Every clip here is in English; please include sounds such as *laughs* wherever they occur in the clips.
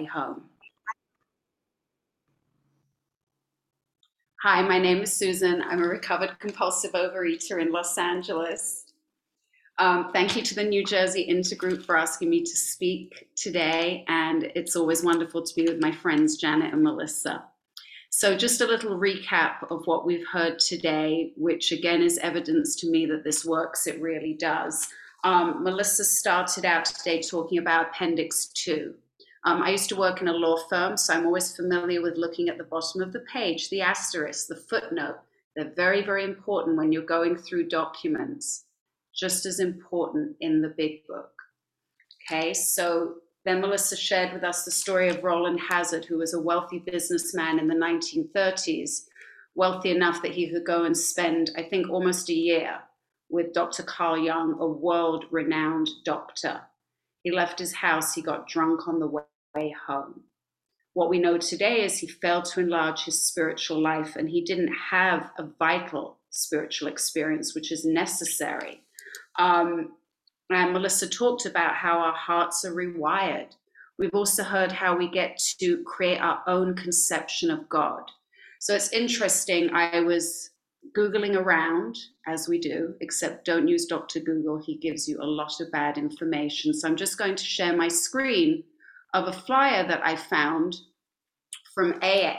home. Hi, my name is Susan. I'm a recovered compulsive overeater in Los Angeles. Um, thank you to the New Jersey Intergroup for asking me to speak today, and it's always wonderful to be with my friends Janet and Melissa. So, just a little recap of what we've heard today, which again is evidence to me that this works, it really does. Um, Melissa started out today talking about Appendix 2. Um, I used to work in a law firm, so I'm always familiar with looking at the bottom of the page, the asterisk, the footnote. They're very, very important when you're going through documents, just as important in the big book. Okay, so then Melissa shared with us the story of Rowland Hazard, who was a wealthy businessman in the 1930s, wealthy enough that he could go and spend, I think, almost a year with Dr. Carl Jung, a world renowned doctor. He left his house, he got drunk on the way home. What we know today is he failed to enlarge his spiritual life and he didn't have a vital spiritual experience, which is necessary. Um, and Melissa talked about how our hearts are rewired. We've also heard how we get to create our own conception of God. So it's interesting. I was Googling around, as we do, except don't use Dr. Google. He gives you a lot of bad information. So I'm just going to share my screen of a flyer that I found from AA.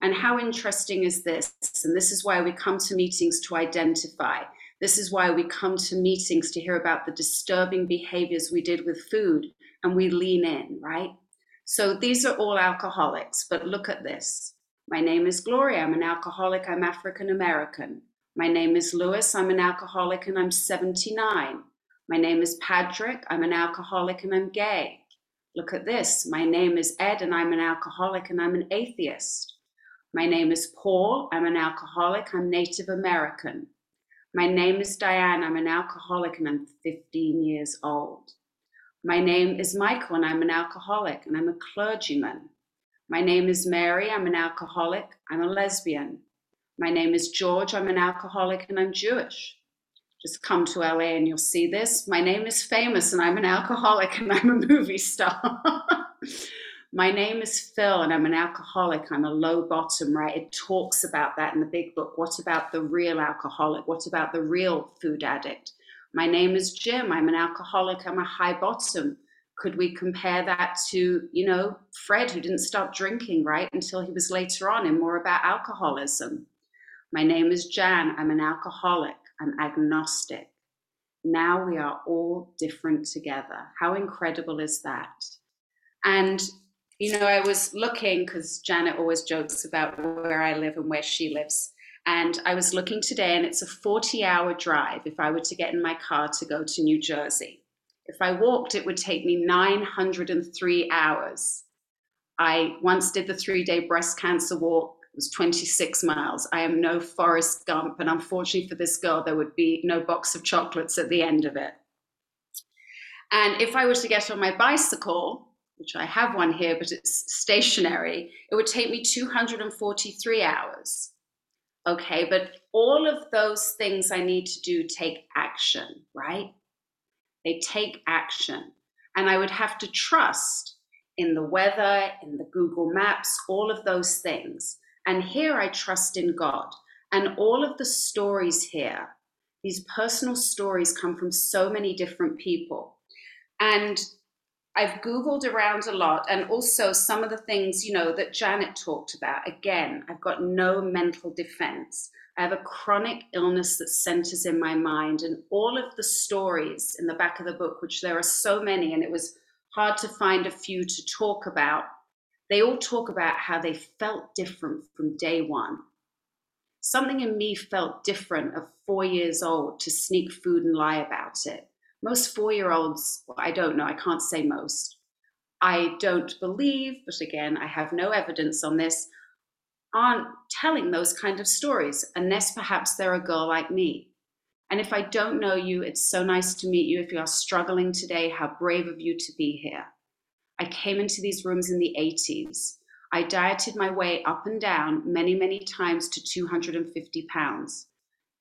And how interesting is this? And this is why we come to meetings to identify. This is why we come to meetings to hear about the disturbing behaviors we did with food and we lean in, right? So these are all alcoholics, but look at this. My name is Gloria. I'm an alcoholic. I'm African American. My name is Lewis. I'm an alcoholic and I'm 79. My name is Patrick. I'm an alcoholic and I'm gay. Look at this. My name is Ed and I'm an alcoholic and I'm an atheist. My name is Paul. I'm an alcoholic. I'm Native American. My name is Diane. I'm an alcoholic and I'm 15 years old. My name is Michael and I'm an alcoholic and I'm a clergyman. My name is Mary. I'm an alcoholic. I'm a lesbian. My name is George. I'm an alcoholic and I'm Jewish. Just come to LA and you'll see this. My name is famous and I'm an alcoholic and I'm a movie star. *laughs* My name is Phil and I'm an alcoholic. I'm a low bottom, right? It talks about that in the big book. What about the real alcoholic? What about the real food addict? My name is Jim. I'm an alcoholic. I'm a high bottom. Could we compare that to, you know, Fred, who didn't start drinking, right, until he was later on in more about alcoholism? My name is Jan. I'm an alcoholic. I'm agnostic. Now we are all different together. How incredible is that? And you know, I was looking because Janet always jokes about where I live and where she lives. And I was looking today, and it's a 40 hour drive if I were to get in my car to go to New Jersey. If I walked, it would take me 903 hours. I once did the three day breast cancer walk. Was 26 miles. I am no Forrest Gump. And unfortunately for this girl, there would be no box of chocolates at the end of it. And if I were to get on my bicycle, which I have one here, but it's stationary, it would take me 243 hours. Okay, but all of those things I need to do take action, right? They take action. And I would have to trust in the weather, in the Google Maps, all of those things. And here I trust in God. And all of the stories here, these personal stories come from so many different people. And I've Googled around a lot and also some of the things, you know, that Janet talked about. Again, I've got no mental defense. I have a chronic illness that centers in my mind. And all of the stories in the back of the book, which there are so many, and it was hard to find a few to talk about, they all talk about how they felt different from day one. Something in me felt different at four years old to sneak food and lie about it most four year olds, well, I don't know, I can't say most. I don't believe, but again, I have no evidence on this, aren't telling those kind of stories, unless perhaps they're a girl like me. And if I don't know you, it's so nice to meet you. If you are struggling today, how brave of you to be here. I came into these rooms in the 80s. I dieted my way up and down many, many times to 250 pounds.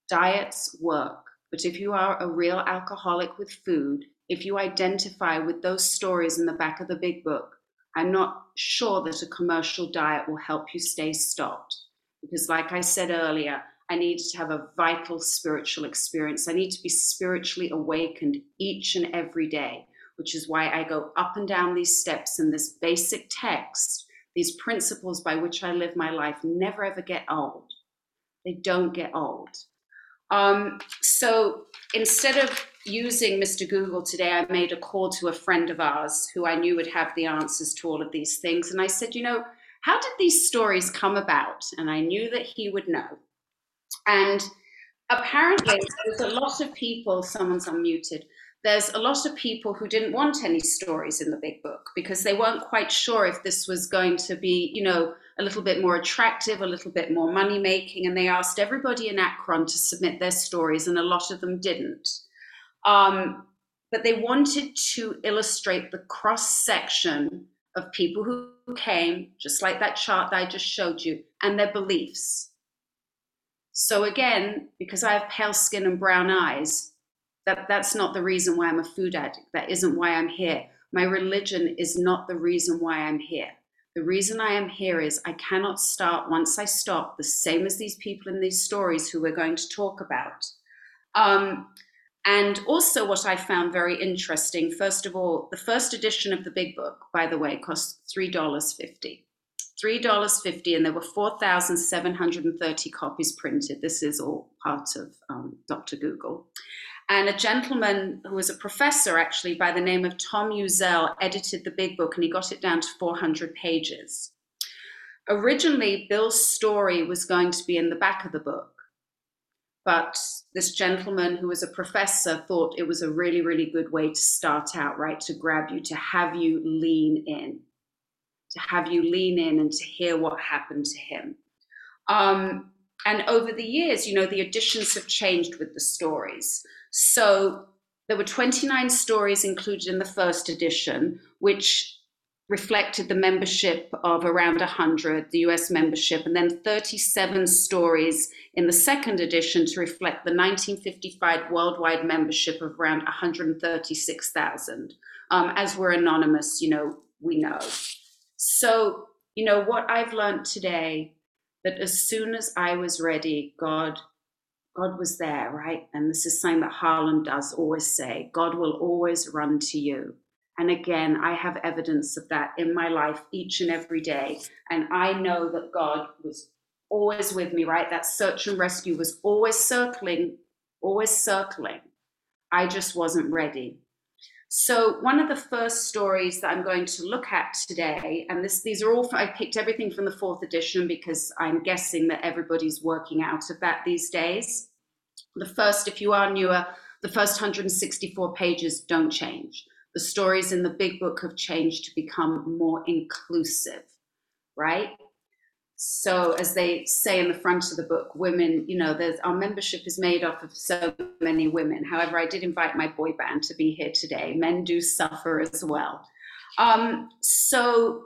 Diets work. But if you are a real alcoholic with food, if you identify with those stories in the back of the big book, I'm not sure that a commercial diet will help you stay stopped. Because, like I said earlier, I need to have a vital spiritual experience. I need to be spiritually awakened each and every day, which is why I go up and down these steps in this basic text. These principles by which I live my life never ever get old. They don't get old. Um, so instead of using Mr. Google today, I made a call to a friend of ours who I knew would have the answers to all of these things. And I said, you know, how did these stories come about? And I knew that he would know. And apparently, there's a lot of people, someone's unmuted, there's a lot of people who didn't want any stories in the big book because they weren't quite sure if this was going to be, you know, a little bit more attractive, a little bit more money making. And they asked everybody in Akron to submit their stories, and a lot of them didn't. Um, but they wanted to illustrate the cross section of people who came, just like that chart that I just showed you, and their beliefs. So again, because I have pale skin and brown eyes, that, that's not the reason why I'm a food addict. That isn't why I'm here. My religion is not the reason why I'm here. The reason I am here is I cannot start once I stop, the same as these people in these stories who we're going to talk about. Um, and also, what I found very interesting first of all, the first edition of the big book, by the way, cost $3.50. $3.50, and there were 4,730 copies printed. This is all part of um, Dr. Google. And a gentleman who was a professor, actually, by the name of Tom Uzzell, edited the big book and he got it down to 400 pages. Originally, Bill's story was going to be in the back of the book, but this gentleman who was a professor thought it was a really, really good way to start out, right? To grab you, to have you lean in to have you lean in and to hear what happened to him. Um, and over the years, you know, the editions have changed with the stories. So there were 29 stories included in the first edition, which reflected the membership of around 100, the US membership, and then 37 stories in the second edition to reflect the 1955 worldwide membership of around 136,000. Um, as we're anonymous, you know, we know. So, you know, what I've learned today that as soon as I was ready, God God was there, right? And this is something that Harlan does always say God will always run to you. And again, I have evidence of that in my life each and every day. And I know that God was always with me, right? That search and rescue was always circling, always circling. I just wasn't ready. So one of the first stories that I'm going to look at today, and this, these are all, I picked everything from the fourth edition because I'm guessing that everybody's working out of that these days. The first, if you are newer, the first 164 pages don't change. The stories in the big book have changed to become more inclusive, right? So, as they say in the front of the book, women, you know, there's, our membership is made up of so many women. However, I did invite my boy band to be here today. Men do suffer as well. Um, so,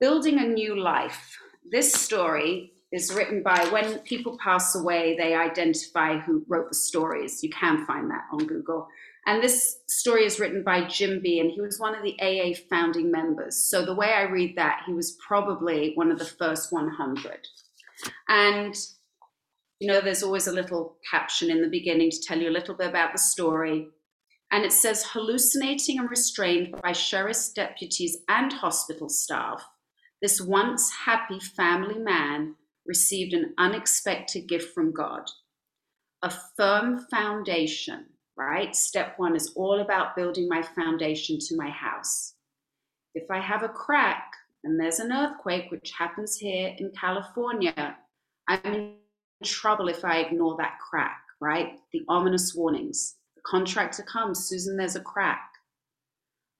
building a new life. This story is written by when people pass away, they identify who wrote the stories. You can find that on Google. And this story is written by Jim B, and he was one of the AA founding members. So the way I read that, he was probably one of the first 100. And, you know, there's always a little caption in the beginning to tell you a little bit about the story. And it says hallucinating and restrained by sheriff's deputies and hospital staff, this once happy family man received an unexpected gift from God a firm foundation right? Step one is all about building my foundation to my house. If I have a crack and there's an earthquake, which happens here in California, I'm in trouble if I ignore that crack, right? The ominous warnings. The contractor comes, Susan, there's a crack.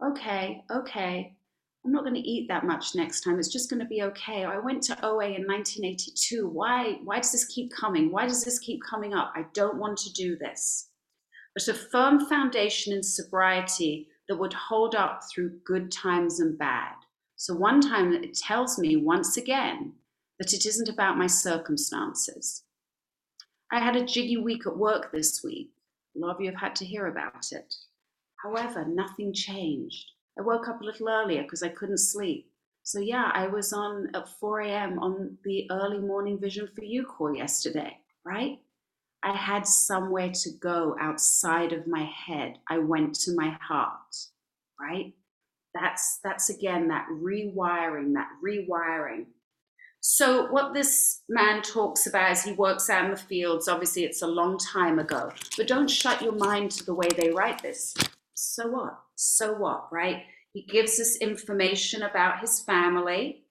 Okay, okay. I'm not going to eat that much next time. It's just going to be okay. I went to OA in 1982. Why why does this keep coming? Why does this keep coming up? I don't want to do this but a firm foundation in sobriety that would hold up through good times and bad. So, one time it tells me once again that it isn't about my circumstances. I had a jiggy week at work this week. A lot of you have had to hear about it. However, nothing changed. I woke up a little earlier because I couldn't sleep. So yeah, I was on at 4 a.m. on the early morning vision for you call yesterday, right? I had somewhere to go outside of my head. I went to my heart, right? That's that's again that rewiring, that rewiring. So what this man talks about as he works out in the fields, obviously it's a long time ago, but don't shut your mind to the way they write this. So what? So what, right? He gives us information about his family.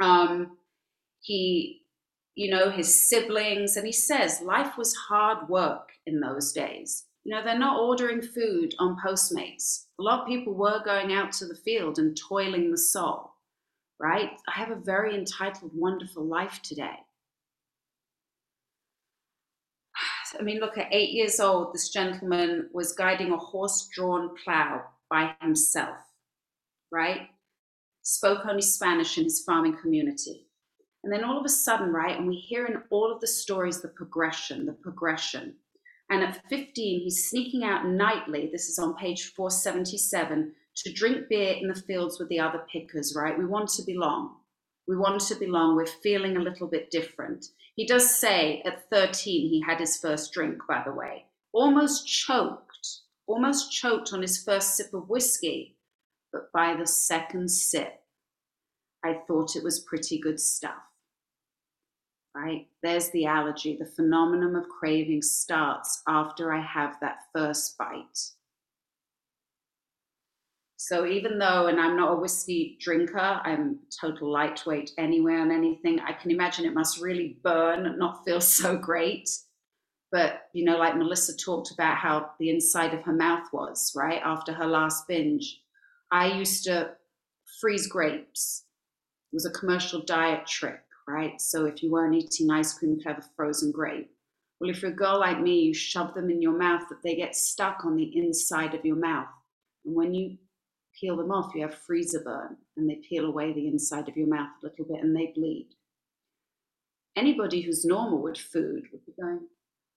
Um, he, you know, his siblings, and he says life was hard work in those days. You know, they're not ordering food on Postmates. A lot of people were going out to the field and toiling the soul, right? I have a very entitled, wonderful life today. *sighs* I mean, look, at eight years old, this gentleman was guiding a horse drawn plow by himself right? Spoke only Spanish in his farming community. And then all of a sudden, right, and we hear in all of the stories the progression, the progression. And at 15, he's sneaking out nightly, this is on page 477, to drink beer in the fields with the other pickers, right? We want to belong. We want to belong. We're feeling a little bit different. He does say at 13 he had his first drink, by the way, almost choked, almost choked on his first sip of whiskey but by the second sip, I thought it was pretty good stuff. Right? There's the allergy. The phenomenon of craving starts after I have that first bite. So even though, and I'm not a whiskey drinker, I'm total lightweight anyway on anything, I can imagine it must really burn, not feel *laughs* so great. But, you know, like Melissa talked about how the inside of her mouth was, right? After her last binge. I used to freeze grapes. It was a commercial diet trick, right? So if you weren't eating ice cream, you'd have a frozen grape. Well, if you're a girl like me, you shove them in your mouth, that they get stuck on the inside of your mouth. And when you peel them off, you have freezer burn, and they peel away the inside of your mouth a little bit and they bleed. Anybody who's normal with food would be going,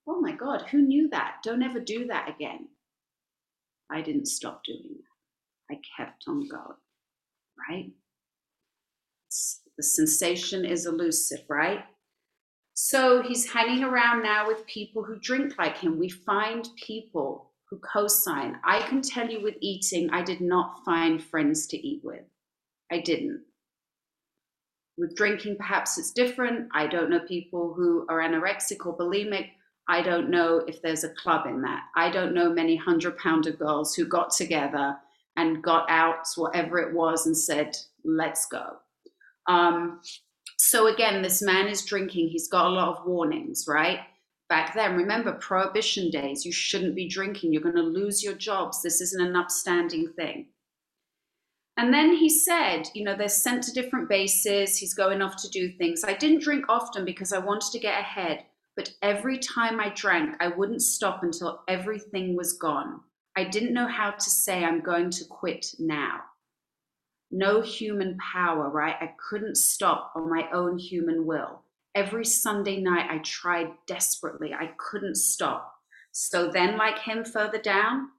Oh my God, who knew that? Don't ever do that again. I didn't stop doing that. I kept on going, right? The sensation is elusive, right? So he's hanging around now with people who drink like him. We find people who co sign. I can tell you with eating, I did not find friends to eat with. I didn't. With drinking, perhaps it's different. I don't know people who are anorexic or bulimic. I don't know if there's a club in that. I don't know many hundred pounder girls who got together and got out whatever it was and said, let's go. Um, so again, this man is drinking. He's got a lot of warnings, right? Back then, remember prohibition days. You shouldn't be drinking. You're going to lose your jobs. This isn't an upstanding thing. And then he said, you know, they're sent to different bases. He's going off to do things. I didn't drink often because I wanted to get ahead. But every time I drank, I wouldn't stop until everything was gone. I didn't know how to say, I'm going to quit now. No human power, right? I couldn't stop on my own human will. Every Sunday night, I tried desperately. I couldn't stop. So then, like him further down,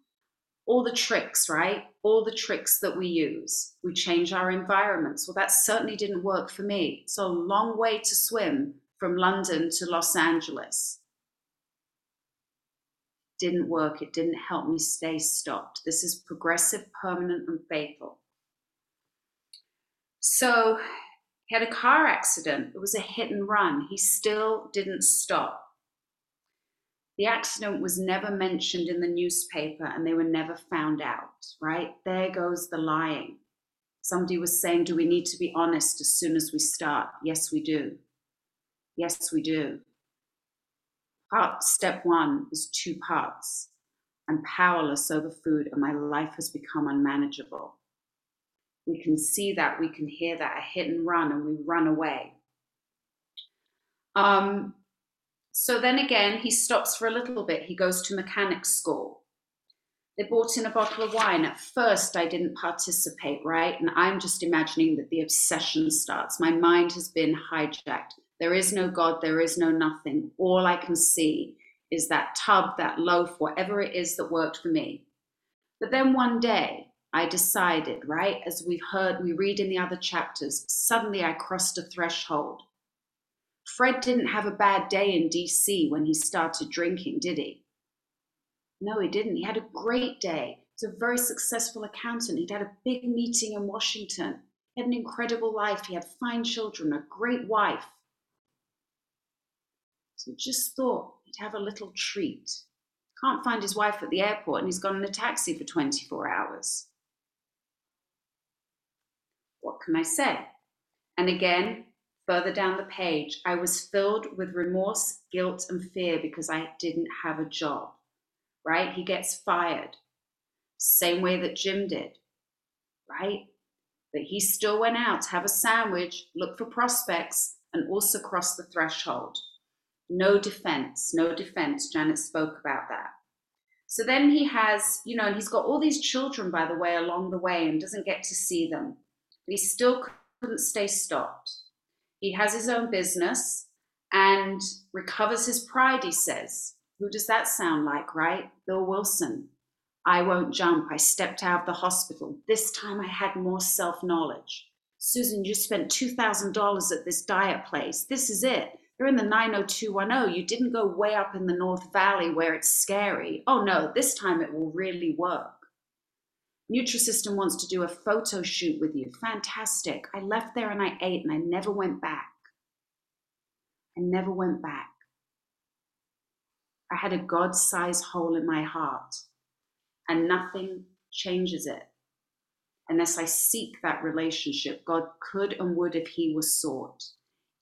all the tricks, right? All the tricks that we use. We change our environments. Well, that certainly didn't work for me. It's a long way to swim from London to Los Angeles didn't work. It didn't help me stay stopped. This is progressive, permanent, and fatal. So he had a car accident. It was a hit and run. He still didn't stop. The accident was never mentioned in the newspaper and they were never found out, right? There goes the lying. Somebody was saying, Do we need to be honest as soon as we start? Yes, we do. Yes, we do. Part step one is two parts. I'm powerless over food and my life has become unmanageable. We can see that, we can hear that, a hit and run, and we run away. Um, so then again, he stops for a little bit. He goes to mechanics school. They bought in a bottle of wine. At first, I didn't participate, right? And I'm just imagining that the obsession starts. My mind has been hijacked. There is no God, there is no nothing. All I can see is that tub, that loaf, whatever it is that worked for me. But then one day, I decided, right, as we've heard, we read in the other chapters, suddenly I crossed a threshold. Fred didn't have a bad day in DC when he started drinking, did he? No, he didn't. He had a great day. He's a very successful accountant. He'd had a big meeting in Washington. He had an incredible life. He had fine children, a great wife. So he just thought he'd have a little treat. Can't find his wife at the airport and he's gone in a taxi for 24 hours. What can I say? And again, further down the page, I was filled with remorse, guilt, and fear because I didn't have a job, right? He gets fired, same way that Jim did, right? But he still went out to have a sandwich, look for prospects, and also cross the threshold. No defense, no defense. Janet spoke about that. So then he has, you know, and he's got all these children, by the way, along the way and doesn't get to see them. But he still couldn't stay stopped. He has his own business and recovers his pride, he says. Who does that sound like, right? Bill Wilson. I won't jump. I stepped out of the hospital. This time I had more self knowledge. Susan, you spent $2,000 at this diet place. This is it. You're in the 90210. You didn't go way up in the North Valley where it's scary. Oh no, this time it will really work. Nutrisystem wants to do a photo shoot with you. Fantastic. I left there and I ate and I never went back. I never went back. I had a God sized hole in my heart and nothing changes it unless I seek that relationship. God could and would if He was sought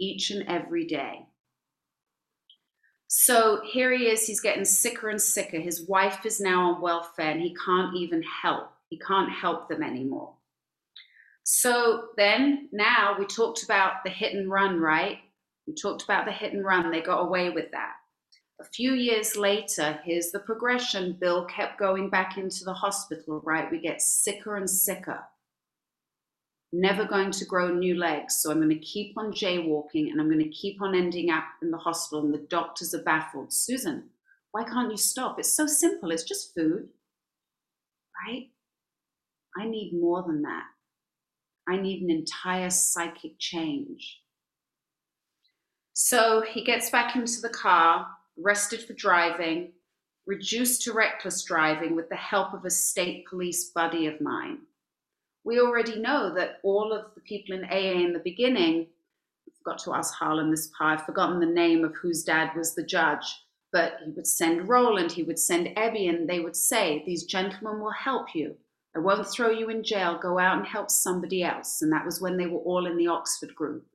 each and every day. So here he is, he's getting sicker and sicker. His wife is now on welfare and he can't even help. He can't help them anymore. So then, now we talked about the hit and run, right? We talked about the hit and run. They got away with that. A few years later, here's the progression. Bill kept going back into the hospital, right? We get sicker and sicker never going to grow new legs. So I'm going to keep on jaywalking and I'm going to keep on ending up in the hospital. And the doctors are baffled. Susan, why can't you stop? It's so simple. It's just food, right? I need more than that. I need an entire psychic change. So he gets back into the car, arrested for driving, reduced to reckless driving with the help of a state police buddy of mine we already know that all of the people in AA in the beginning, I forgot to ask Harlan this part, I've forgotten the name of whose dad was the judge, but he would send Rowland, he would send Ebby, and they would say, These gentlemen will help you. I won't throw you in jail. Go out and help somebody else. And that was when they were all in the Oxford group,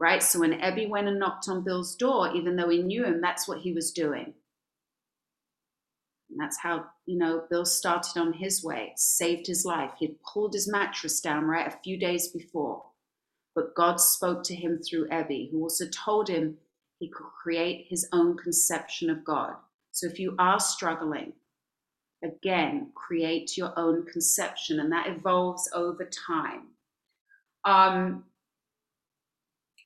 right? So when Ebby went and knocked on Bill's door, even though he knew him, that's what he was doing. And that's how, you know, Bill started on his way, saved his life. He had pulled his mattress down right a few days before. But God spoke to him through Ebby, who also told him he could create his own conception of God. So if you are struggling, again, create your own conception, and that evolves over time. Um,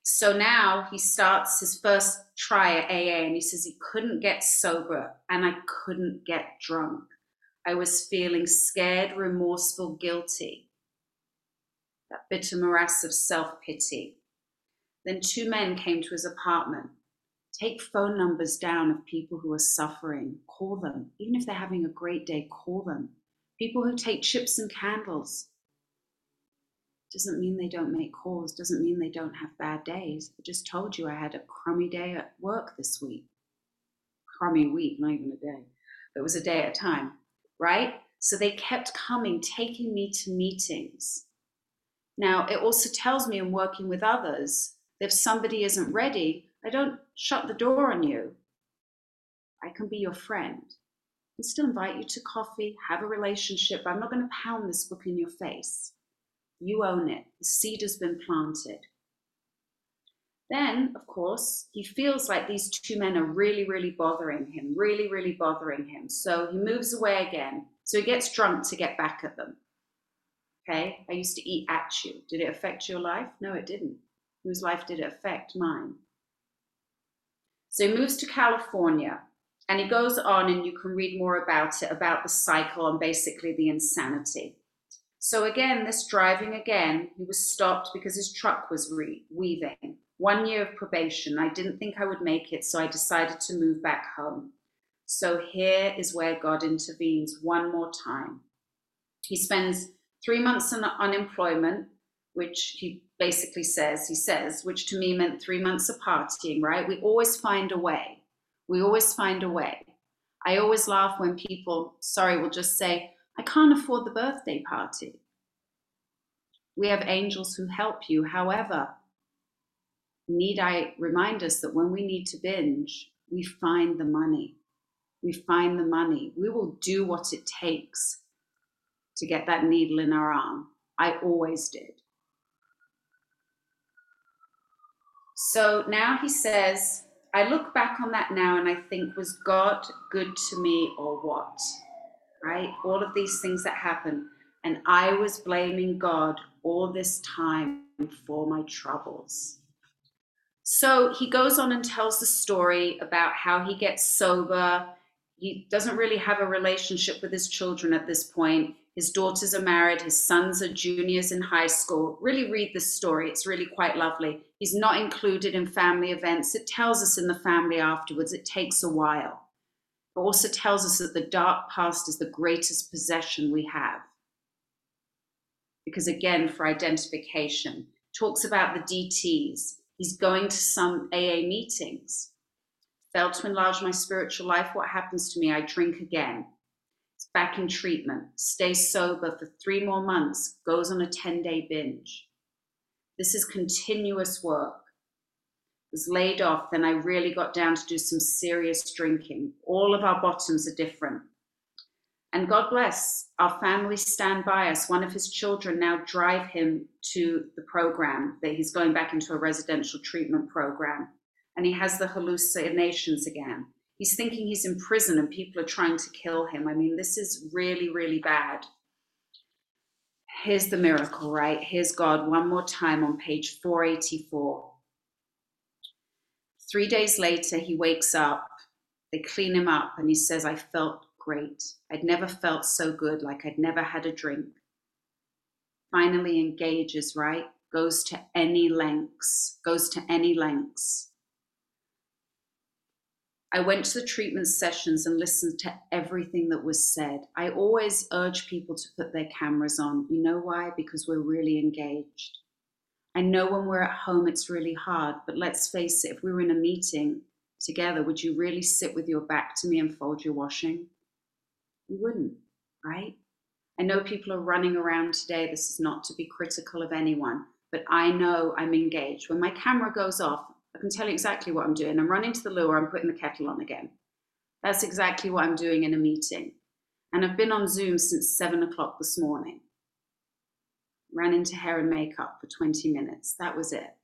so now he starts his first try at AA and he says he couldn't get sober and I couldn't get drunk. I was feeling scared, remorseful, guilty. That bitter morass of self pity. Then two men came to his apartment. Take phone numbers down of people who are suffering. Call them. Even if they're having a great day, call them. People who take chips and candles doesn't mean they don't make calls, doesn't mean they don't have bad days. I just told you I had a crummy day at work this week. Crummy week, not even a day. It was a day at a time, right? So they kept coming, taking me to meetings. Now, it also tells me in working with others that if somebody isn't ready, I don't shut the door on you. I can be your friend and still invite you to coffee, have a relationship. I'm not going to pound this book in your face. You own it. The seed has been planted. Then, of course, he feels like these two men are really, really bothering him, really, really bothering him. So he moves away again. So he gets drunk to get back at them. Okay, I used to eat at you. Did it affect your life? No, it didn't. Whose life did it affect? Mine. So he moves to California and he goes on, and you can read more about it about the cycle and basically the insanity. So again, this driving again, he was stopped because his truck was re- weaving. One year of probation. I didn't think I would make it, so I decided to move back home. So here is where God intervenes one more time. He spends three months on unemployment, which he basically says, he says, which to me meant three months of partying, right? We always find a way. We always find a way. I always laugh when people, sorry, will just say, I can't afford the birthday party. We have angels who help you. However, need I remind us that when we need to binge, we find the money. We find the money. We will do what it takes to get that needle in our arm. I always did. So now he says, I look back on that now and I think, was God good to me or what? right? All of these things that happen. And I was blaming God all this time for my troubles. So he goes on and tells the story about how he gets sober. He doesn't really have a relationship with his children at this point. His daughters are married, his sons are juniors in high school. Really read this story, it's really quite lovely. He's not included in family events. It tells us in the family afterwards, it takes a while It also tells us that the dark past is the greatest possession we have. Because again, for identification, talks about the DTs. He's going to some AA meetings. Failed to enlarge my spiritual life. What happens to me? I drink again. It's back in treatment. Stays sober for three more months. Goes on a 10 day binge. This is continuous work was laid off, then I really got down to do some serious drinking. All of our bottoms are different. And God bless, our family stand by us. One of his children now drive him to the program that he's going back into a residential treatment program. And he has the hallucinations again. He's thinking he's in prison and people are trying to kill him. I mean, this is really, really bad. Here's the miracle, right? Here's God one more time on page 484. Three days later, he wakes up, they clean him up, and he says, I felt great. I'd never felt so good, like I'd never had a drink. Finally engages, right? Goes to any lengths, goes to any lengths. I went to the treatment sessions and listened to everything that was said. I always urge people to put their cameras on. You know why? Because we're really engaged. I know when we're at home it's really hard, but let's face it, if we were in a meeting together, would you really sit with your back to me and fold your washing? You wouldn't, right? I know people are running around today. This is not to be critical of anyone, but I know I'm engaged. When my camera goes off, I can tell you exactly what I'm doing. I'm running to the loo or I'm putting the kettle on again. That's exactly what I'm doing in a meeting. And I've been on Zoom since seven o'clock this morning ran into hair and makeup for 20 minutes. That was it.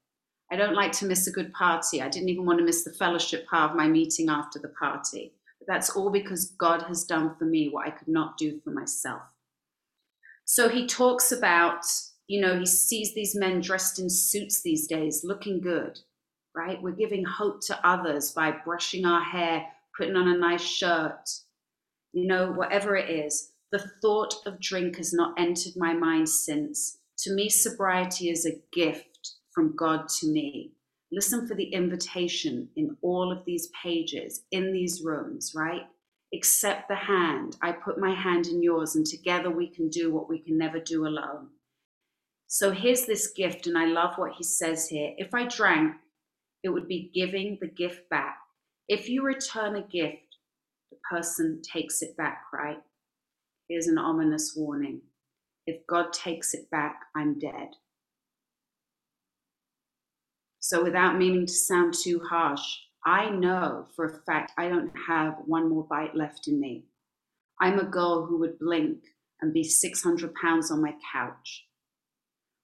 I don't like to miss a good party. I didn't even want to miss the fellowship part of my meeting after the party. But that's all because God has done for me what I could not do for myself. So he talks about, you know, he sees these men dressed in suits these days, looking good, right? We're giving hope to others by brushing our hair, putting on a nice shirt, you know, whatever it is. The thought of drink has not entered my mind since. To me, sobriety is a gift from God to me. Listen for the invitation in all of these pages, in these rooms, right? Accept the hand. I put my hand in yours, and together we can do what we can never do alone. So here's this gift, and I love what he says here. If I drank, it would be giving the gift back. If you return a gift, the person takes it back, right? Here's an ominous warning. If God takes it back, I'm dead. So, without meaning to sound too harsh, I know for a fact I don't have one more bite left in me. I'm a girl who would blink and be 600 pounds on my couch.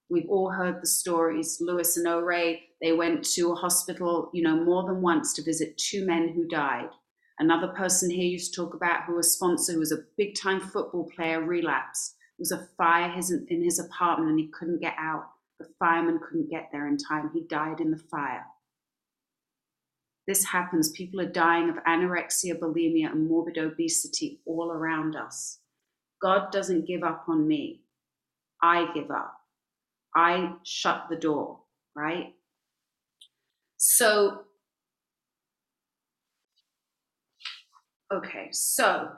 We've all heard the stories. Lewis and O'Ray, they went to a hospital, you know, more than once to visit two men who died. Another person here used to talk about who was sponsor, who was a big time football player, relapsed There was a fire in his apartment and he couldn't get out. The fireman couldn't get there in time. He died in the fire. This happens. People are dying of anorexia, bulimia, and morbid obesity all around us. God doesn't give up on me. I give up. I shut the door, right? So, okay, so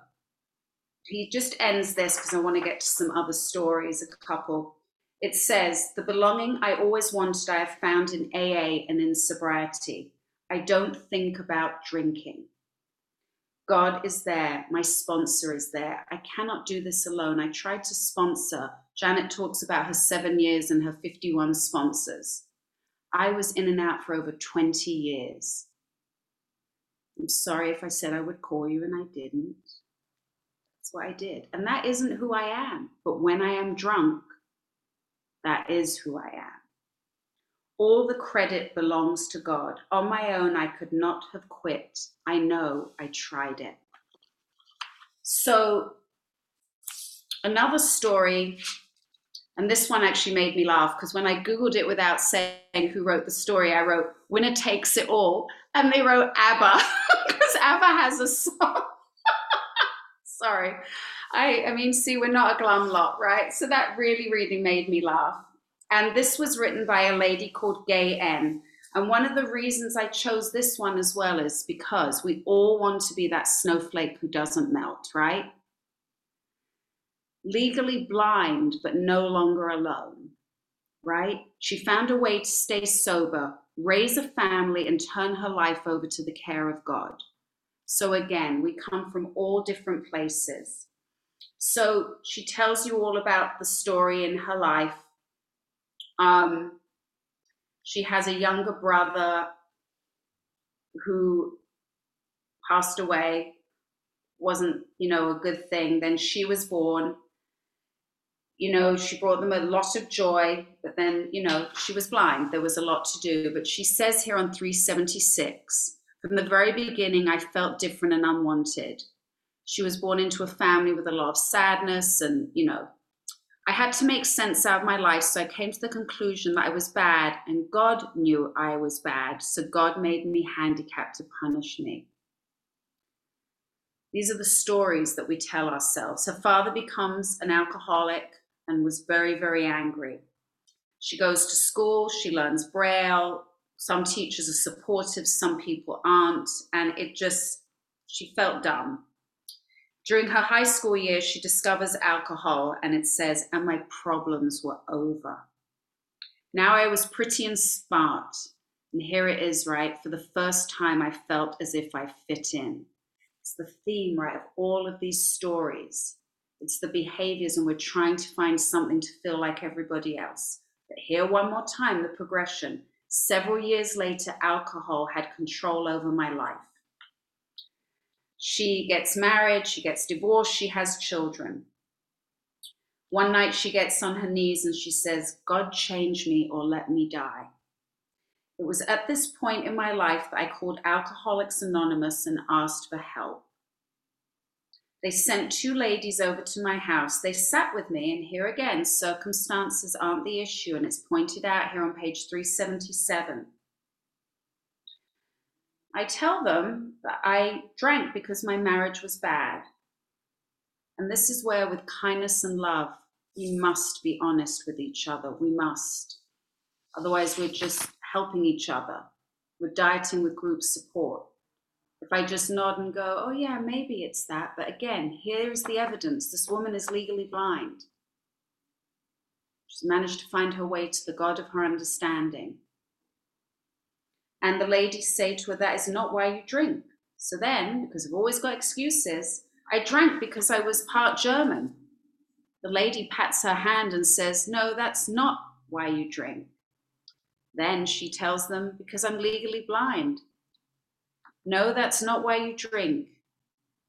he just ends this because I want to get to some other stories, a couple. It says, The belonging I always wanted, I have found in AA and in sobriety. I don't think about drinking. God is there. My sponsor is there. I cannot do this alone. I tried to sponsor. Janet talks about her seven years and her 51 sponsors. I was in and out for over 20 years. I'm sorry if I said I would call you and I didn't. That's what I did. And that isn't who I am. But when I am drunk, that is who I am. All the credit belongs to God. On my own, I could not have quit. I know I tried it. So, another story, and this one actually made me laugh because when I Googled it without saying who wrote the story, I wrote, Winner Takes It All. And they wrote ABBA *laughs* because ABBA has a song. *laughs* Sorry. I, I mean, see, we're not a glum lot, right? So that really, really made me laugh. And this was written by a lady called Gay N. And one of the reasons I chose this one as well is because we all want to be that snowflake who doesn't melt, right? Legally blind, but no longer alone, right? She found a way to stay sober, raise a family, and turn her life over to the care of God. So again, we come from all different places. So she tells you all about the story in her life um, she has a younger brother who passed away, wasn't, you know, a good thing. Then she was born. You know, she brought them a lot of joy, but then, you know, she was blind. There was a lot to do. But she says here on 376 from the very beginning, I felt different and unwanted. She was born into a family with a lot of sadness and, you know, I had to make sense out of my life, so I came to the conclusion that I was bad, and God knew I was bad, so God made me handicapped to punish me. These are the stories that we tell ourselves. Her father becomes an alcoholic and was very, very angry. She goes to school, she learns Braille. Some teachers are supportive, some people aren't, and it just, she felt dumb. During her high school years, she discovers alcohol and it says, and my problems were over. Now I was pretty and smart. And here it is, right? For the first time, I felt as if I fit in. It's the theme, right, of all of these stories. It's the behaviors, and we're trying to find something to feel like everybody else. But here, one more time, the progression. Several years later, alcohol had control over my life. She gets married, she gets divorced, she has children. One night she gets on her knees and she says, God change me or let me die. It was at this point in my life that I called Alcoholics Anonymous and asked for help. They sent two ladies over to my house. They sat with me, and here again, circumstances aren't the issue, and it's pointed out here on page 377. I tell them that I drank because my marriage was bad. And this is where, with kindness and love, we must be honest with each other. We must. Otherwise, we're just helping each other. We're dieting with group support. If I just nod and go, oh, yeah, maybe it's that. But again, here's the evidence this woman is legally blind. She's managed to find her way to the God of her understanding. And the ladies say to her, That is not why you drink. So then, because I've always got excuses, I drank because I was part German. The lady pats her hand and says, No, that's not why you drink. Then she tells them, Because I'm legally blind. No, that's not why you drink.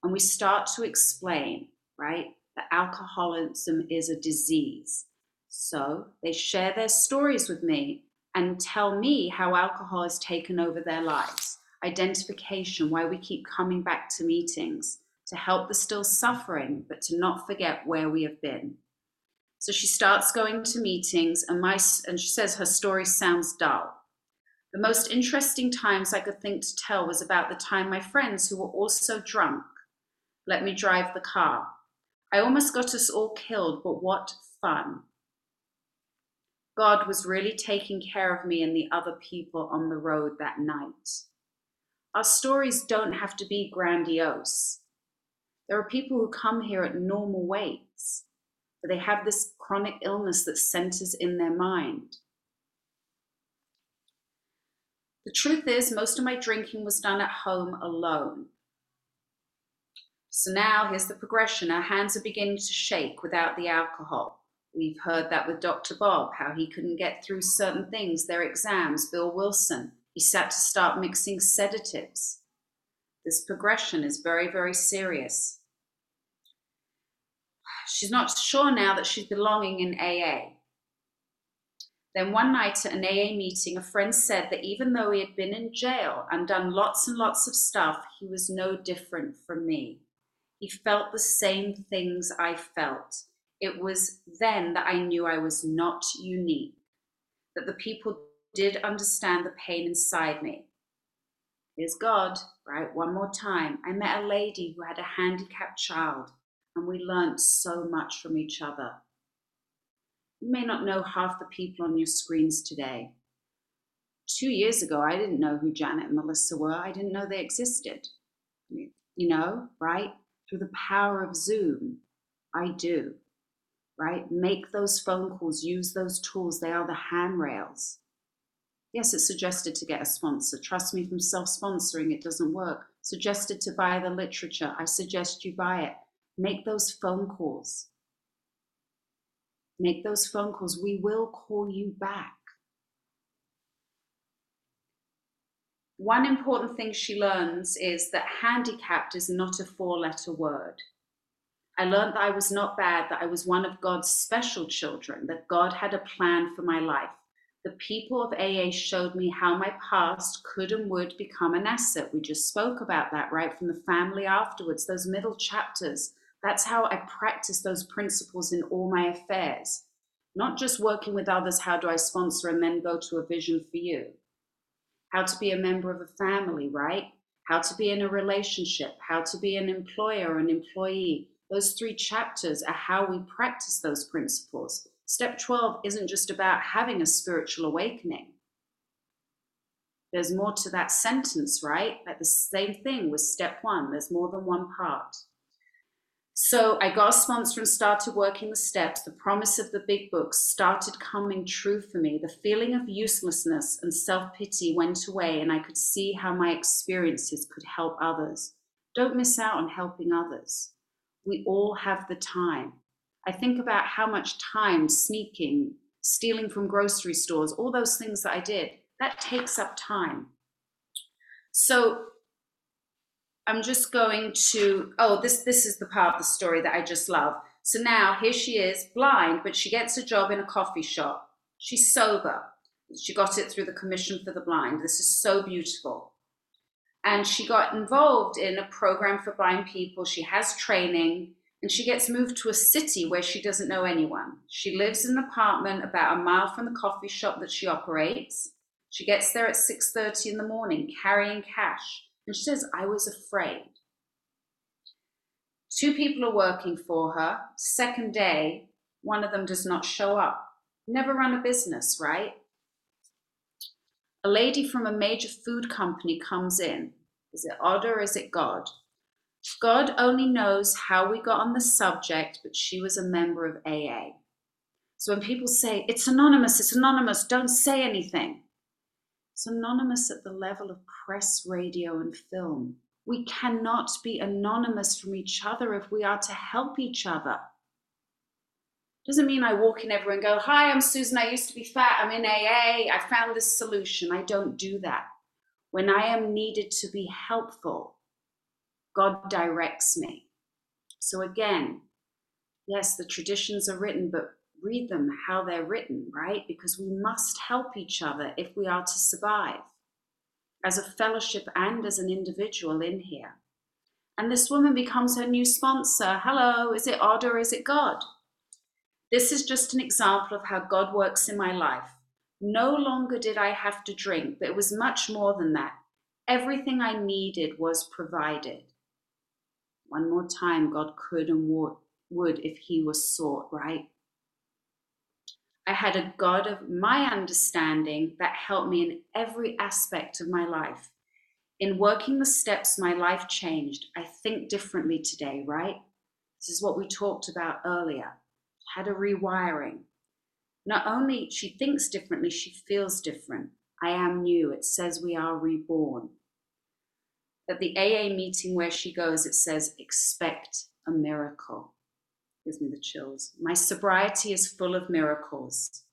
And we start to explain, right, that alcoholism is a disease. So they share their stories with me and tell me how alcohol has taken over their lives. Identification, why we keep coming back to meetings, to help the still suffering, but to not forget where we have been. So she starts going to meetings, and, my, and she says her story sounds dull. The most interesting times I could think to tell was about the time my friends who were also drunk let me drive the car. I almost got us all killed, but what fun. God was really taking care of me and the other people on the road that night. Our stories don't have to be grandiose. There are people who come here at normal weights, but they have this chronic illness that centers in their mind. The truth is, most of my drinking was done at home alone. So now here's the progression. Our hands are beginning to shake without the alcohol. We've heard that with Dr. Bob, how he couldn't get through certain things, their exams, Bill Wilson. He sat to start mixing sedatives. This progression is very, very serious. She's not sure now that she's belonging in AA. Then one night at an AA meeting, a friend said that even though he had been in jail and done lots and lots of stuff, he was no different from me. He felt the same things I felt. It was then that I knew I was not unique, that the people did understand the pain inside me. Here's God, right? One more time. I met a lady who had a handicapped child, and we learned so much from each other. You may not know half the people on your screens today. Two years ago, I didn't know who Janet and Melissa were. I didn't know they existed. You know, right? Through the power of Zoom, I do, right? Make those phone calls, use those tools. They are the handrails. Yes, it's suggested to get a sponsor. Trust me, from self sponsoring, it doesn't work. Suggested to buy the literature. I suggest you buy it. Make those phone calls. Make those phone calls. We will call you back. One important thing she learns is that handicapped is not a four letter word. I learned that I was not bad, that I was one of God's special children, that God had a plan for my life. The people of AA showed me how my past could and would become an asset. We just spoke about that, right? From the family afterwards, those middle chapters. That's how I practice those principles in all my affairs. Not just working with others, how do I sponsor and then go to a vision for you? How to be a member of a family, right? How to be in a relationship, how to be an employer or an employee. Those three chapters are how we practice those principles. Step 12 isn't just about having a spiritual awakening. There's more to that sentence, right? Like the same thing with step one, there's more than one part. So I got a sponsor and started working the steps. The promise of the big books started coming true for me. The feeling of uselessness and self pity went away, and I could see how my experiences could help others. Don't miss out on helping others. We all have the time. I think about how much time sneaking, stealing from grocery stores, all those things that I did, that takes up time. So I'm just going to, oh, this, this is the part of the story that I just love. So now here she is, blind, but she gets a job in a coffee shop. She's sober. She got it through the Commission for the Blind. This is so beautiful. And she got involved in a program for blind people. She has training and she gets moved to a city where she doesn't know anyone. She lives in an apartment about a mile from the coffee shop that she operates. She gets there at 6:30 in the morning carrying cash, and she says, "I was afraid." Two people are working for her. Second day, one of them does not show up. Never run a business, right? A lady from a major food company comes in. Is it odd or is it God? God only knows how we got on the subject, but she was a member of AA. So when people say, it's anonymous, it's anonymous, don't say anything, it's anonymous at the level of press, radio, and film. We cannot be anonymous from each other if we are to help each other. Doesn't mean I walk in everywhere and go, Hi, I'm Susan. I used to be fat. I'm in AA. I found this solution. I don't do that. When I am needed to be helpful, God directs me. So again, yes, the traditions are written, but read them how they're written, right? Because we must help each other if we are to survive as a fellowship and as an individual in here. And this woman becomes her new sponsor. Hello, is it odd or is it God? This is just an example of how God works in my life. No longer did I have to drink, but it was much more than that. Everything I needed was provided. One more time, God could and would if he was sought, right? I had a God of my understanding that helped me in every aspect of my life. In working the steps, my life changed. I think differently today, right? This is what we talked about earlier. Had a rewiring. Not only she thinks differently, she feels different. I am new. It says we are reborn. At the AA meeting where she goes, it says, expect a miracle. Gives me the chills. My sobriety is full of miracles.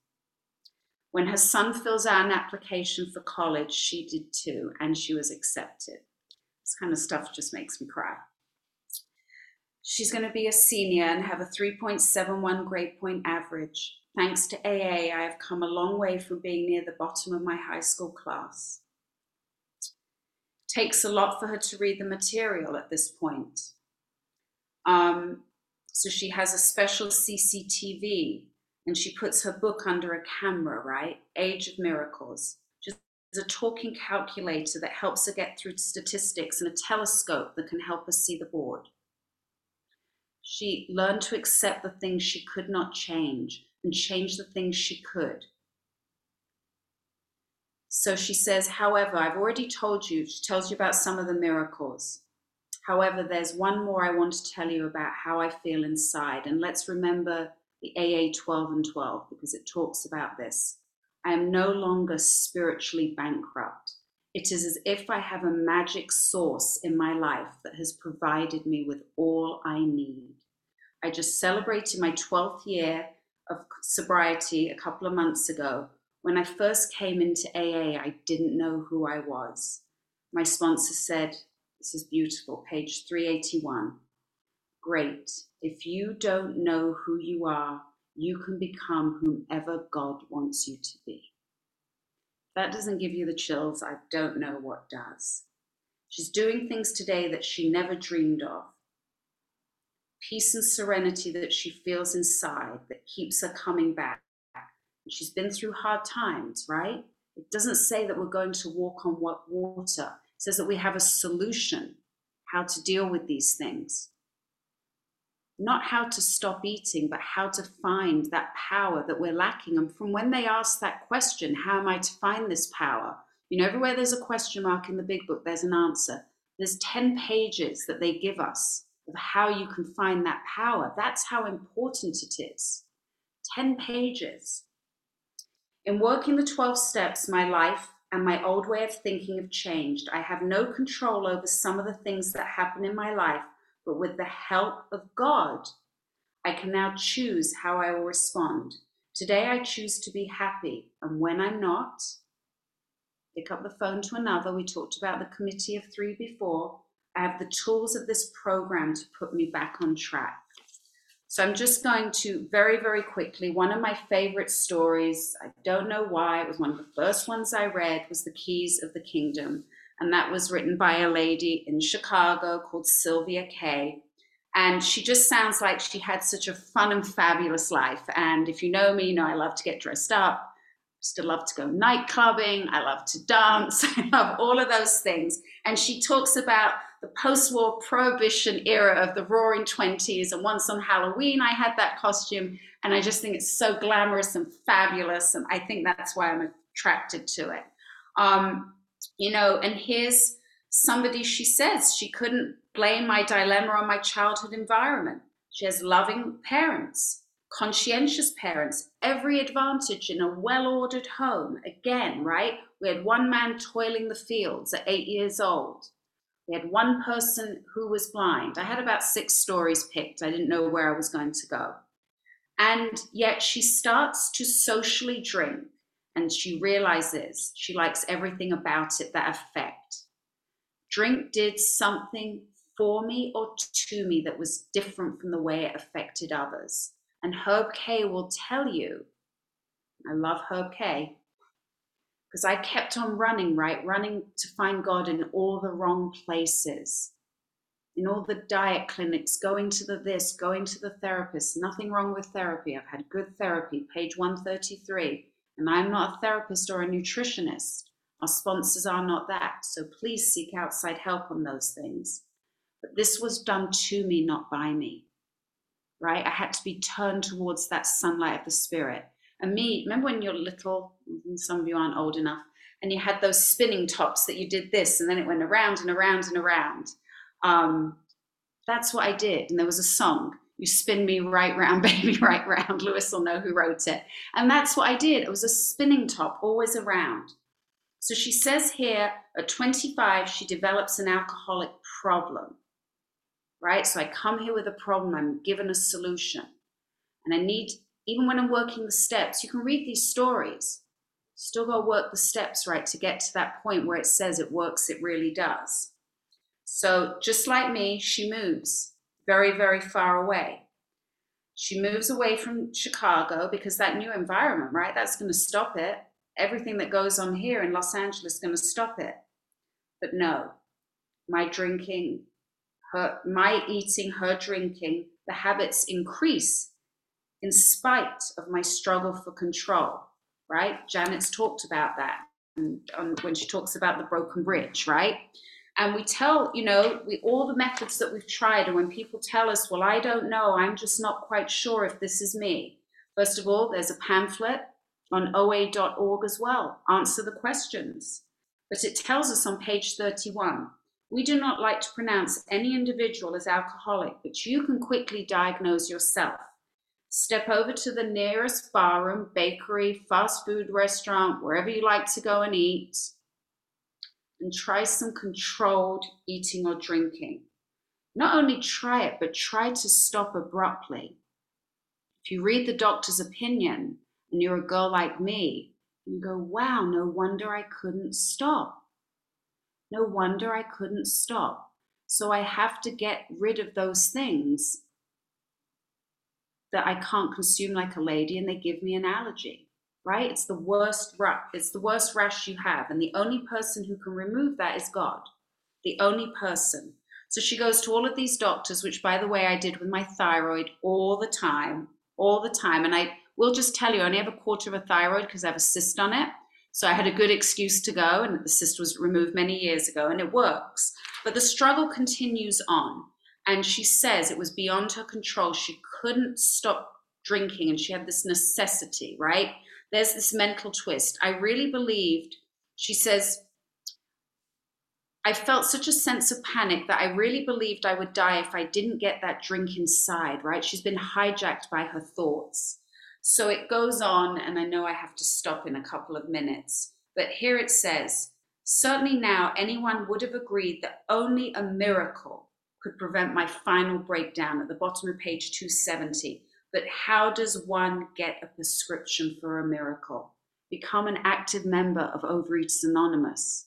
When her son fills out an application for college, she did too, and she was accepted. This kind of stuff just makes me cry. She's going to be a senior and have a 3.71 grade point average. Thanks to AA, I have come a long way from being near the bottom of my high school class. Takes a lot for her to read the material at this point. Um, so she has a special CCTV and she puts her book under a camera, right? Age of Miracles. Just a talking calculator that helps her get through statistics and a telescope that can help her see the board. She learned to accept the things she could not change and change the things she could. So she says, however, I've already told you, she tells you about some of the miracles. However, there's one more I want to tell you about how I feel inside. And let's remember the AA 12 and 12 because it talks about this. I am no longer spiritually bankrupt. It is as if I have a magic source in my life that has provided me with all I need. I just celebrated my 12th year of sobriety a couple of months ago. When I first came into AA, I didn't know who I was. My sponsor said, This is beautiful, page 381. Great. If you don't know who you are, you can become whomever God wants you to be. that doesn't give you the chills, I don't know what does. She's doing things today that she never dreamed of peace and serenity that she feels inside that keeps her coming back. She's been through hard times, right? It doesn't say that we're going to walk on water. Says that we have a solution how to deal with these things. Not how to stop eating, but how to find that power that we're lacking. And from when they ask that question, how am I to find this power? You know, everywhere there's a question mark in the big book, there's an answer. There's 10 pages that they give us of how you can find that power. That's how important it is. 10 pages. In working the 12 steps, my life and my old way of thinking have changed. I have no control over some of the things that happen in my life, but with the help of God, I can now choose how I will respond. Today, I choose to be happy, and when I'm not, pick up the phone to another. We talked about the committee of three before. I have the tools of this program to put me back on track. So I'm just going to very, very quickly. One of my favorite stories, I don't know why, it was one of the first ones I read, was The Keys of the Kingdom. And that was written by a lady in Chicago called Sylvia K. And she just sounds like she had such a fun and fabulous life. And if you know me, you know I love to get dressed up. Still love to go night clubbing. I love to dance. *laughs* I love all of those things. And she talks about the post-war prohibition era of the roaring 20s and once on halloween i had that costume and i just think it's so glamorous and fabulous and i think that's why i'm attracted to it. Um, you know and here's somebody she says she couldn't blame my dilemma on my childhood environment. She has loving parents conscientious parents every advantage in a well-ordered home. Again right? We had one man toiling the fields at eight years old we had one person who was blind. I had about six stories picked. I didn't know where I was going to go. And yet she starts to socially drink and she realizes she likes everything about it that affect. Drink did something for me or to me that was different from the way it affected others. And Herb K will tell you, I love Herb K, because I kept on running, right? Running to find God in all the wrong places, in all the diet clinics, going to the this, going to the therapist. Nothing wrong with therapy. I've had good therapy, page 133. And I'm not a therapist or a nutritionist. Our sponsors are not that. So please seek outside help on those things. But this was done to me, not by me, right? I had to be turned towards that sunlight of the Spirit. And me, remember when you're little, some of you aren't old enough, and you had those spinning tops that you did this and then it went around and around and around. Um, that's what I did. And there was a song, You Spin Me Right Round, *laughs* Baby Right Round. Lewis will know who wrote it. And that's what I did. It was a spinning top, always around. So she says here at 25, she develops an alcoholic problem, right? So I come here with a problem, I'm given a solution. And I need, even when I'm working the steps, you can read these stories. Still got to work the steps, right, to get to that point where it says it works, it really does. So just like me, she moves very, very far away. She moves away from Chicago because that new environment, right, that's going to stop it everything that goes on here in Los Angeles is going to stop it. But no, my drinking, her, my eating, her drinking, the habits increase in spite of my struggle for control, right? Janet's talked about that and um, when she talks about the broken bridge, right? And we tell, you know, we all the methods that we've tried, and when people tell us, well, I don't know, I'm just not quite sure if this is me. First of all, there's a pamphlet on oa.org as well. Answer the questions. But it tells us on page 31 we do not like to pronounce any individual as alcoholic, but you can quickly diagnose yourself. Step over to the nearest barroom, bakery, fast food restaurant, wherever you like to go and eat, and try some controlled eating or drinking. Not only try it, but try to stop abruptly. If you read the doctor's opinion, and you're a girl like me, you go, wow, no wonder I couldn't stop. No wonder I couldn't stop. So I have to get rid of those things that I can't consume like a lady and they give me an allergy, right? It's the worst rash, it's the worst rash you have. And the only person who can remove that is God. The only person. So she goes to all of these doctors, which by the way, I did with my thyroid all the time, all the time. And I We'll just tell you, I only have a quarter of a thyroid because I have a cyst on it. So I had a good excuse to go, and the cyst was removed many years ago, and it works. But the struggle continues on. And she says it was beyond her control. She couldn't stop drinking, and she had this necessity, right? There's this mental twist. I really believed, she says, I felt such a sense of panic that I really believed I would die if I didn't get that drink inside, right? She's been hijacked by her thoughts. So it goes on, and I know I have to stop in a couple of minutes, but here it says, Certainly now anyone would have agreed that only a miracle could prevent my final breakdown at the bottom of page 270. But how does one get a prescription for a miracle? Become an active member of Overeaters Anonymous.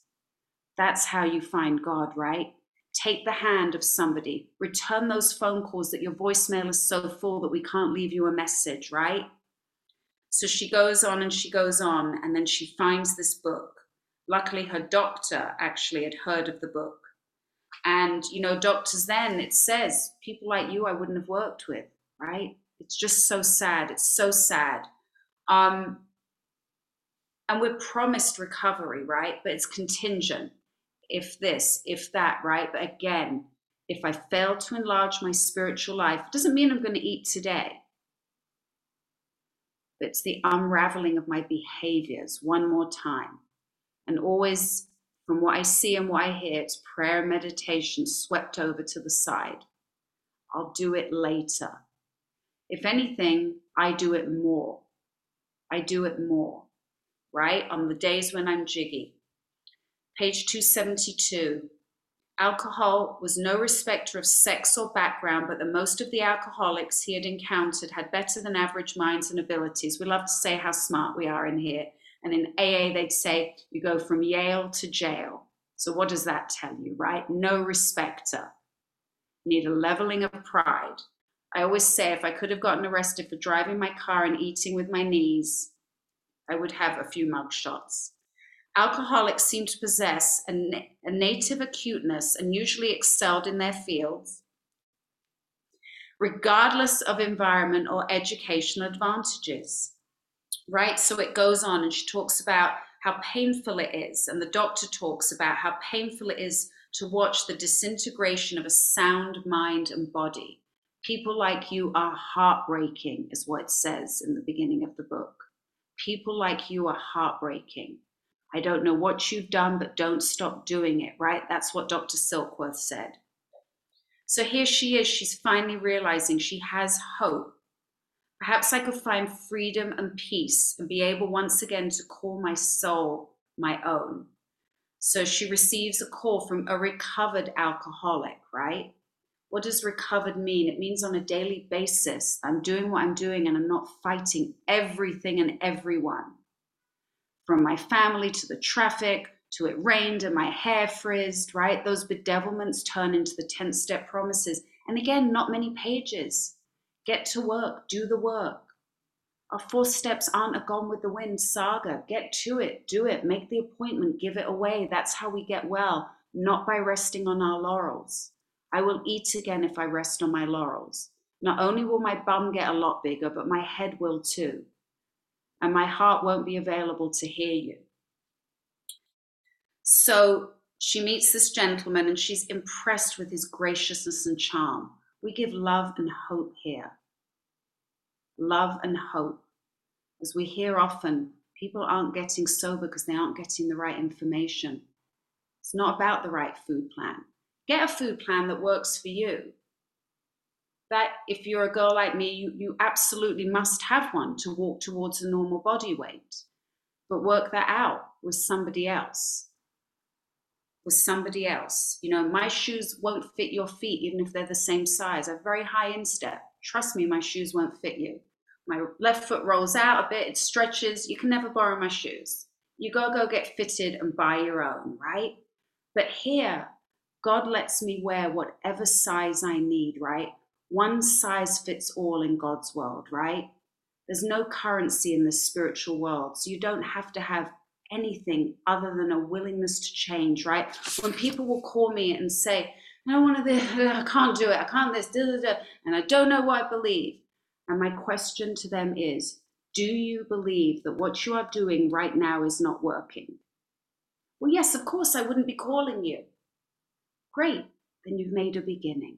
That's how you find God, right? Take the hand of somebody, return those phone calls that your voicemail is so full that we can't leave you a message, right? So she goes on and she goes on, and then she finds this book. Luckily, her doctor actually had heard of the book. And, you know, doctors then, it says, people like you I wouldn't have worked with, right? It's just so sad. It's so sad. Um, and we're promised recovery, right? But it's contingent. If this, if that, right? But again, if I fail to enlarge my spiritual life, it doesn't mean I'm going to eat today. It's the unraveling of my behaviors one more time. And always, from what I see and what I hear, it's prayer and meditation swept over to the side. I'll do it later. If anything, I do it more. I do it more, right? On the days when I'm jiggy. Page 272 Alcohol was no respecter of sex or background, but the most of the alcoholics he had encountered had better than average minds and abilities. We love to say how smart we are in here. And in AA, they'd say you go from Yale to jail. So, what does that tell you, right? No respecter. Need a leveling of pride. I always say if I could have gotten arrested for driving my car and eating with my knees, I would have a few mug shots. Alcoholics seem to possess a, na- a native acuteness and usually excelled in their fields, regardless of environment or educational advantages. Right? So it goes on, and she talks about how painful it is, and the doctor talks about how painful it is to watch the disintegration of a sound mind and body. People like you are heartbreaking, is what it says in the beginning of the book. People like you are heartbreaking. I don't know what you've done, but don't stop doing it, right? That's what Dr. Silkworth said. So here she is. She's finally realizing she has hope. Perhaps I could find freedom and peace and be able once again to call my soul my own. So she receives a call from a recovered alcoholic, right? What does recovered mean? It means on a daily basis, I'm doing what I'm doing and I'm not fighting everything and everyone from my family to the traffic to it rained and my hair frizzed, right? Those bedevilments turn into the 10 step promises. And again, not many pages. Get to work, do the work. Our four steps aren't a gone with the wind saga. Get to it, do it, make the appointment, give it away. That's how we get well, not by resting on our laurels. I will eat again if I rest on my laurels. Not only will my bum get a lot bigger, but my head will too and my heart won't be available to hear you. So she meets this gentleman and she's impressed with his graciousness and charm. We give love and hope here. Love and hope. As we hear often, people aren't getting sober because they aren't getting the right information. It's not about the right food plan. Get a food plan that works for you that if you're a girl like me, you, you absolutely must have one to walk towards a normal body weight. But work that out with somebody else. With somebody else. You know, my shoes won't fit your feet, even if they're the same size. I have very high instep. Trust me, my shoes won't fit you. My left foot rolls out a bit, it stretches. You can never borrow my shoes. You gotta go get fitted and buy your own, right? But here, God lets me wear whatever size I need, right? one size fits all in God's world, right? There's no currency in the spiritual world. So you don't have to have anything other than a willingness to change, right? When people will call me and say, I don't want to, this, I can't do it, I can't this, da, da, da, and I don't know what I believe. And my question to them is, do you believe that what you are doing right now is not working? Well, yes, of course, I wouldn't be calling you. Great, then you've made a beginning.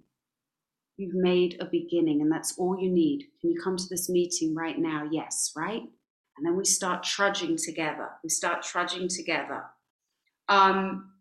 You've made a beginning, and that's all you need. Can you come to this meeting right now? Yes, right? And then we start trudging together. We start trudging together. Um,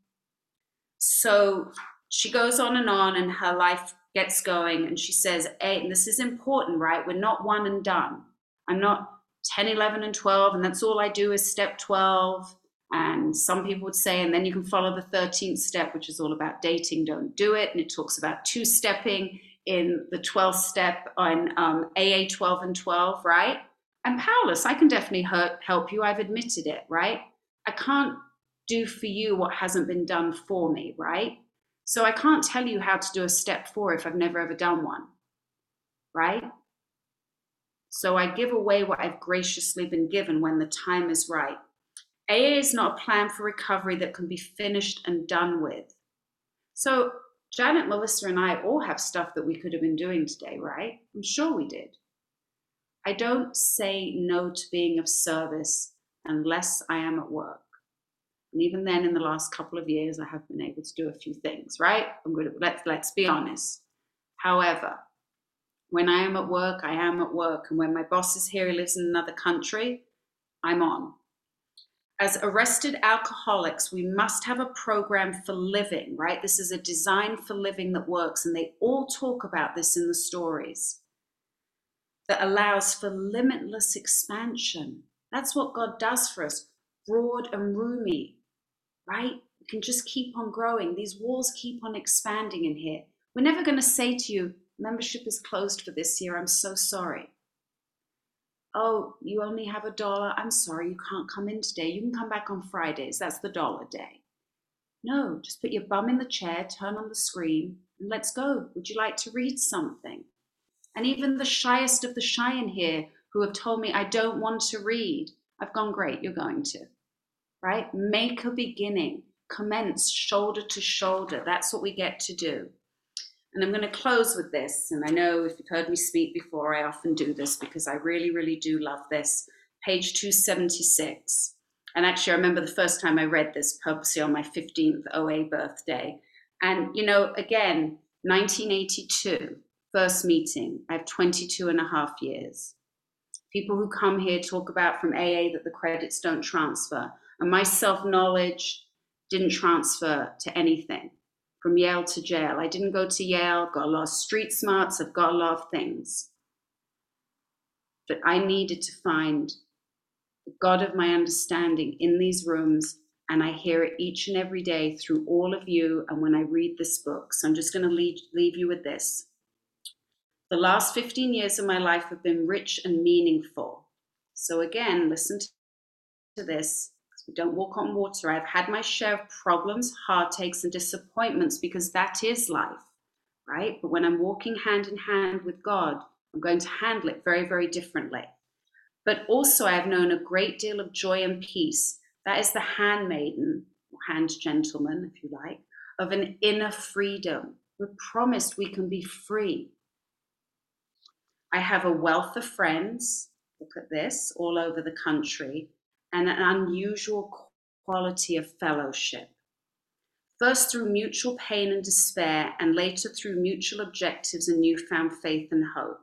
so she goes on and on, and her life gets going. And she says, Hey, and this is important, right? We're not one and done. I'm not 10, 11, and 12, and that's all I do is step 12. And some people would say, and then you can follow the 13th step, which is all about dating, don't do it. And it talks about two stepping in the 12th step on um, AA 12 and 12, right? I'm powerless. I can definitely hurt, help you. I've admitted it, right? I can't do for you what hasn't been done for me, right? So I can't tell you how to do a step four if I've never ever done one, right? So I give away what I've graciously been given when the time is right. AA is not a plan for recovery that can be finished and done with. So Janet, Melissa, and I all have stuff that we could have been doing today, right? I'm sure we did. I don't say no to being of service unless I am at work. And even then, in the last couple of years, I have been able to do a few things, right? I'm to let's let's be honest. However, when I am at work, I am at work, and when my boss is here, he lives in another country, I'm on as arrested alcoholics, we must have a program for living, right? This is a design for living that works. And they all talk about this in the stories that allows for limitless expansion. That's what God does for us, broad and roomy, right? We can just keep on growing. These walls keep on expanding in here. We're never going to say to you, membership is closed for this year. I'm so sorry oh, you only have a dollar. I'm sorry, you can't come in today. You can come back on Fridays. That's the dollar day. No, just put your bum in the chair, turn on the screen, and let's go. Would you like to read something? And even the shyest of the shy in here who have told me, I don't want to read, I've gone, great, you're going to. Right? Make a beginning, commence shoulder to shoulder. That's what we get to do. And I'm going to close with this. And I know if you've heard me speak before, I often do this because I really, really do love this. Page 276. And actually, I remember the first time I read this purposely on my 15th OA birthday. And, you know, again, 1982, first meeting. I have 22 and a half years. People who come here talk about from AA that the credits don't transfer. And my self knowledge didn't transfer to anything from Yale to jail. I didn't go to Yale, got a lot of street smarts, I've got a lot of things. But I needed to find the God of my understanding in these rooms, and I hear it each and every day through all of you and when I read this book. So I'm just going to leave, leave you with this. The last 15 years of my life have been rich and meaningful. So, again, listen to this. Don't walk on water. I've had my share of problems, heartaches, and disappointments because that is life, right? But when I'm walking hand in hand with God, I'm going to handle it very, very differently. But also, I have known a great deal of joy and peace. That is the handmaiden, or hand gentleman, if you like, of an inner freedom. We're promised we can be free. I have a wealth of friends, look at this, all over the country, and an unusual quality of fellowship. First through mutual pain and despair, and later through mutual objectives and newfound faith and hope.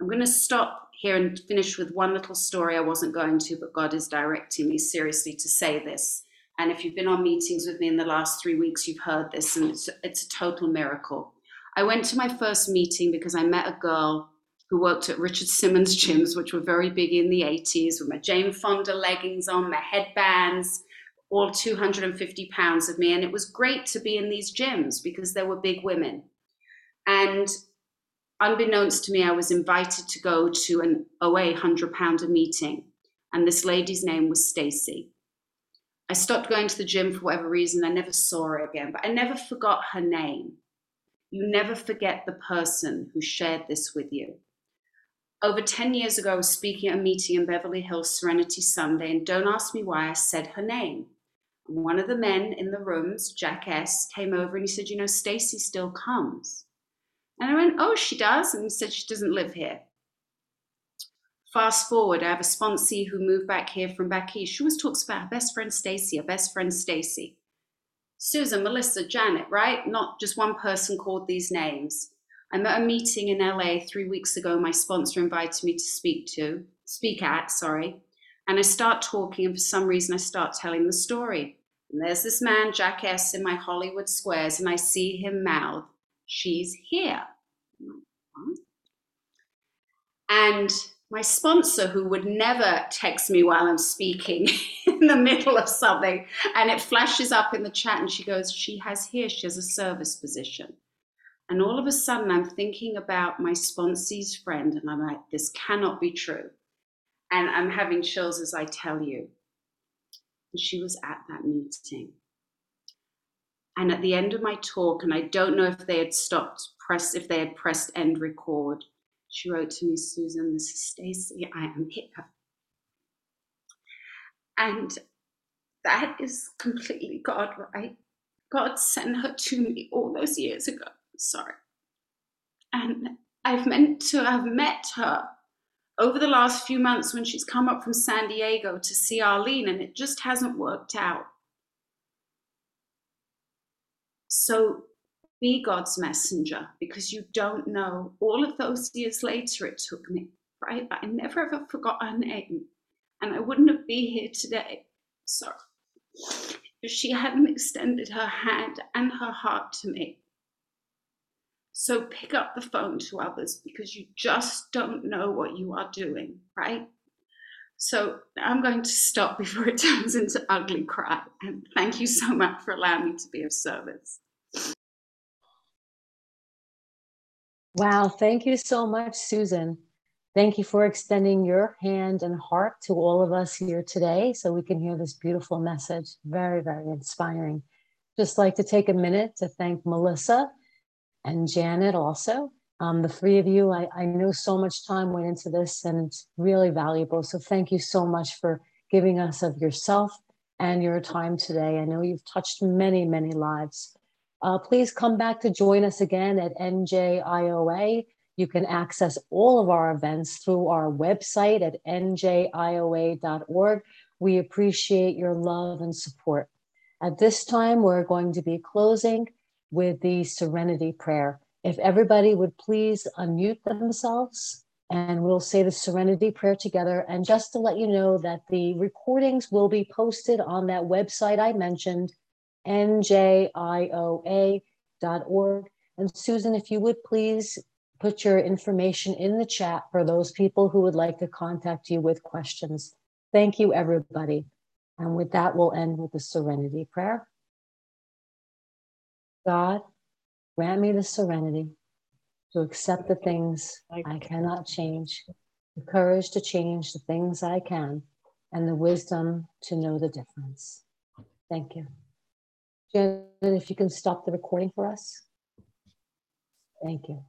I'm going to stop here and finish with one little story I wasn't going to, but God is directing me seriously to say this. And if you've been on meetings with me in the last three weeks, you've heard this, and it's, it's a total miracle. I went to my first meeting because I met a girl who worked at Richard Simmons gyms, which were very big in the 80s, with my Jane Fonda leggings on, my headbands, all 250 pounds of me. And it was great to be in these gyms because there were big women. And unbeknownst to me, I was invited to go to an OA 100 pounder meeting. And this lady's name was Stacy. I stopped going to the gym for whatever reason. I never saw her again, but I never forgot her name. You never forget the person who shared this with you. Over 10 years ago, I was speaking at a meeting in Beverly Hills, Serenity Sunday, and don't ask me why I said her name. And one of the men in the rooms, Jack S., came over and he said, You know, Stacy still comes. And I went, Oh, she does? And he said, She doesn't live here. Fast forward, I have a sponsee who moved back here from back east. She always talks about her best friend Stacy, her best friend Stacy. Susan, Melissa, Janet, right? Not just one person called these names. I'm at a meeting in LA three weeks ago. My sponsor invited me to speak to, speak at, sorry. And I start talking, and for some reason, I start telling the story. And there's this man, Jack S., in my Hollywood squares, and I see him mouth, She's here. And my sponsor, who would never text me while I'm speaking *laughs* in the middle of something, and it flashes up in the chat, and she goes, She has here, she has a service position. And all of a sudden, I'm thinking about my sponsee's friend, and I'm like, this cannot be true. And I'm having chills as I tell you. And she was at that meeting. And at the end of my talk, and I don't know if they had stopped press, if they had pressed end record, she wrote to me, Susan, this is Stacy, I am here. And that is completely God, right? God sent her to me all those years ago sorry. And I've meant to have met her over the last few months when she's come up from San Diego to see Arlene, and it just hasn't worked out. So be God's messenger because you don't know. All of those years later, it took me, right? But I never ever forgot her name, and I wouldn't have been here today. Sorry. If she hadn't extended her hand and her heart to me. So pick up the phone to others because you just don't know what you are doing, right? So I'm going to stop *laughs* before it turns into ugly cry. And thank you so much for allowing me to be of service. Wow, thank you so much, Susan. Thank you for extending your hand and heart to all of us here today so we can hear this beautiful message. Very, very inspiring. Just like to take a minute to thank Melissa and Janet also. Um, the three of you, I, I know so much time went into this and it's really valuable. So thank you so much for giving us of yourself and your time today. I know you've touched many, many lives. Uh, please come back to join us again at NJIOA. You can access all of our events through our website at njioa.org. We appreciate your love and support. At this time, we're going to be closing with the serenity prayer. If everybody would please unmute themselves and we'll say the serenity prayer together. And just to let you know that the recordings will be posted on that website I mentioned, njioa.org. And Susan, if you would please put your information in the chat for those people who would like to contact you with questions. Thank you, everybody. And with that, we'll end with the serenity prayer. God, grant me the serenity to accept the things I cannot change, the courage to change the things I can, and the wisdom to know the difference. Thank you. Janet, if you can stop the recording for us. Thank you.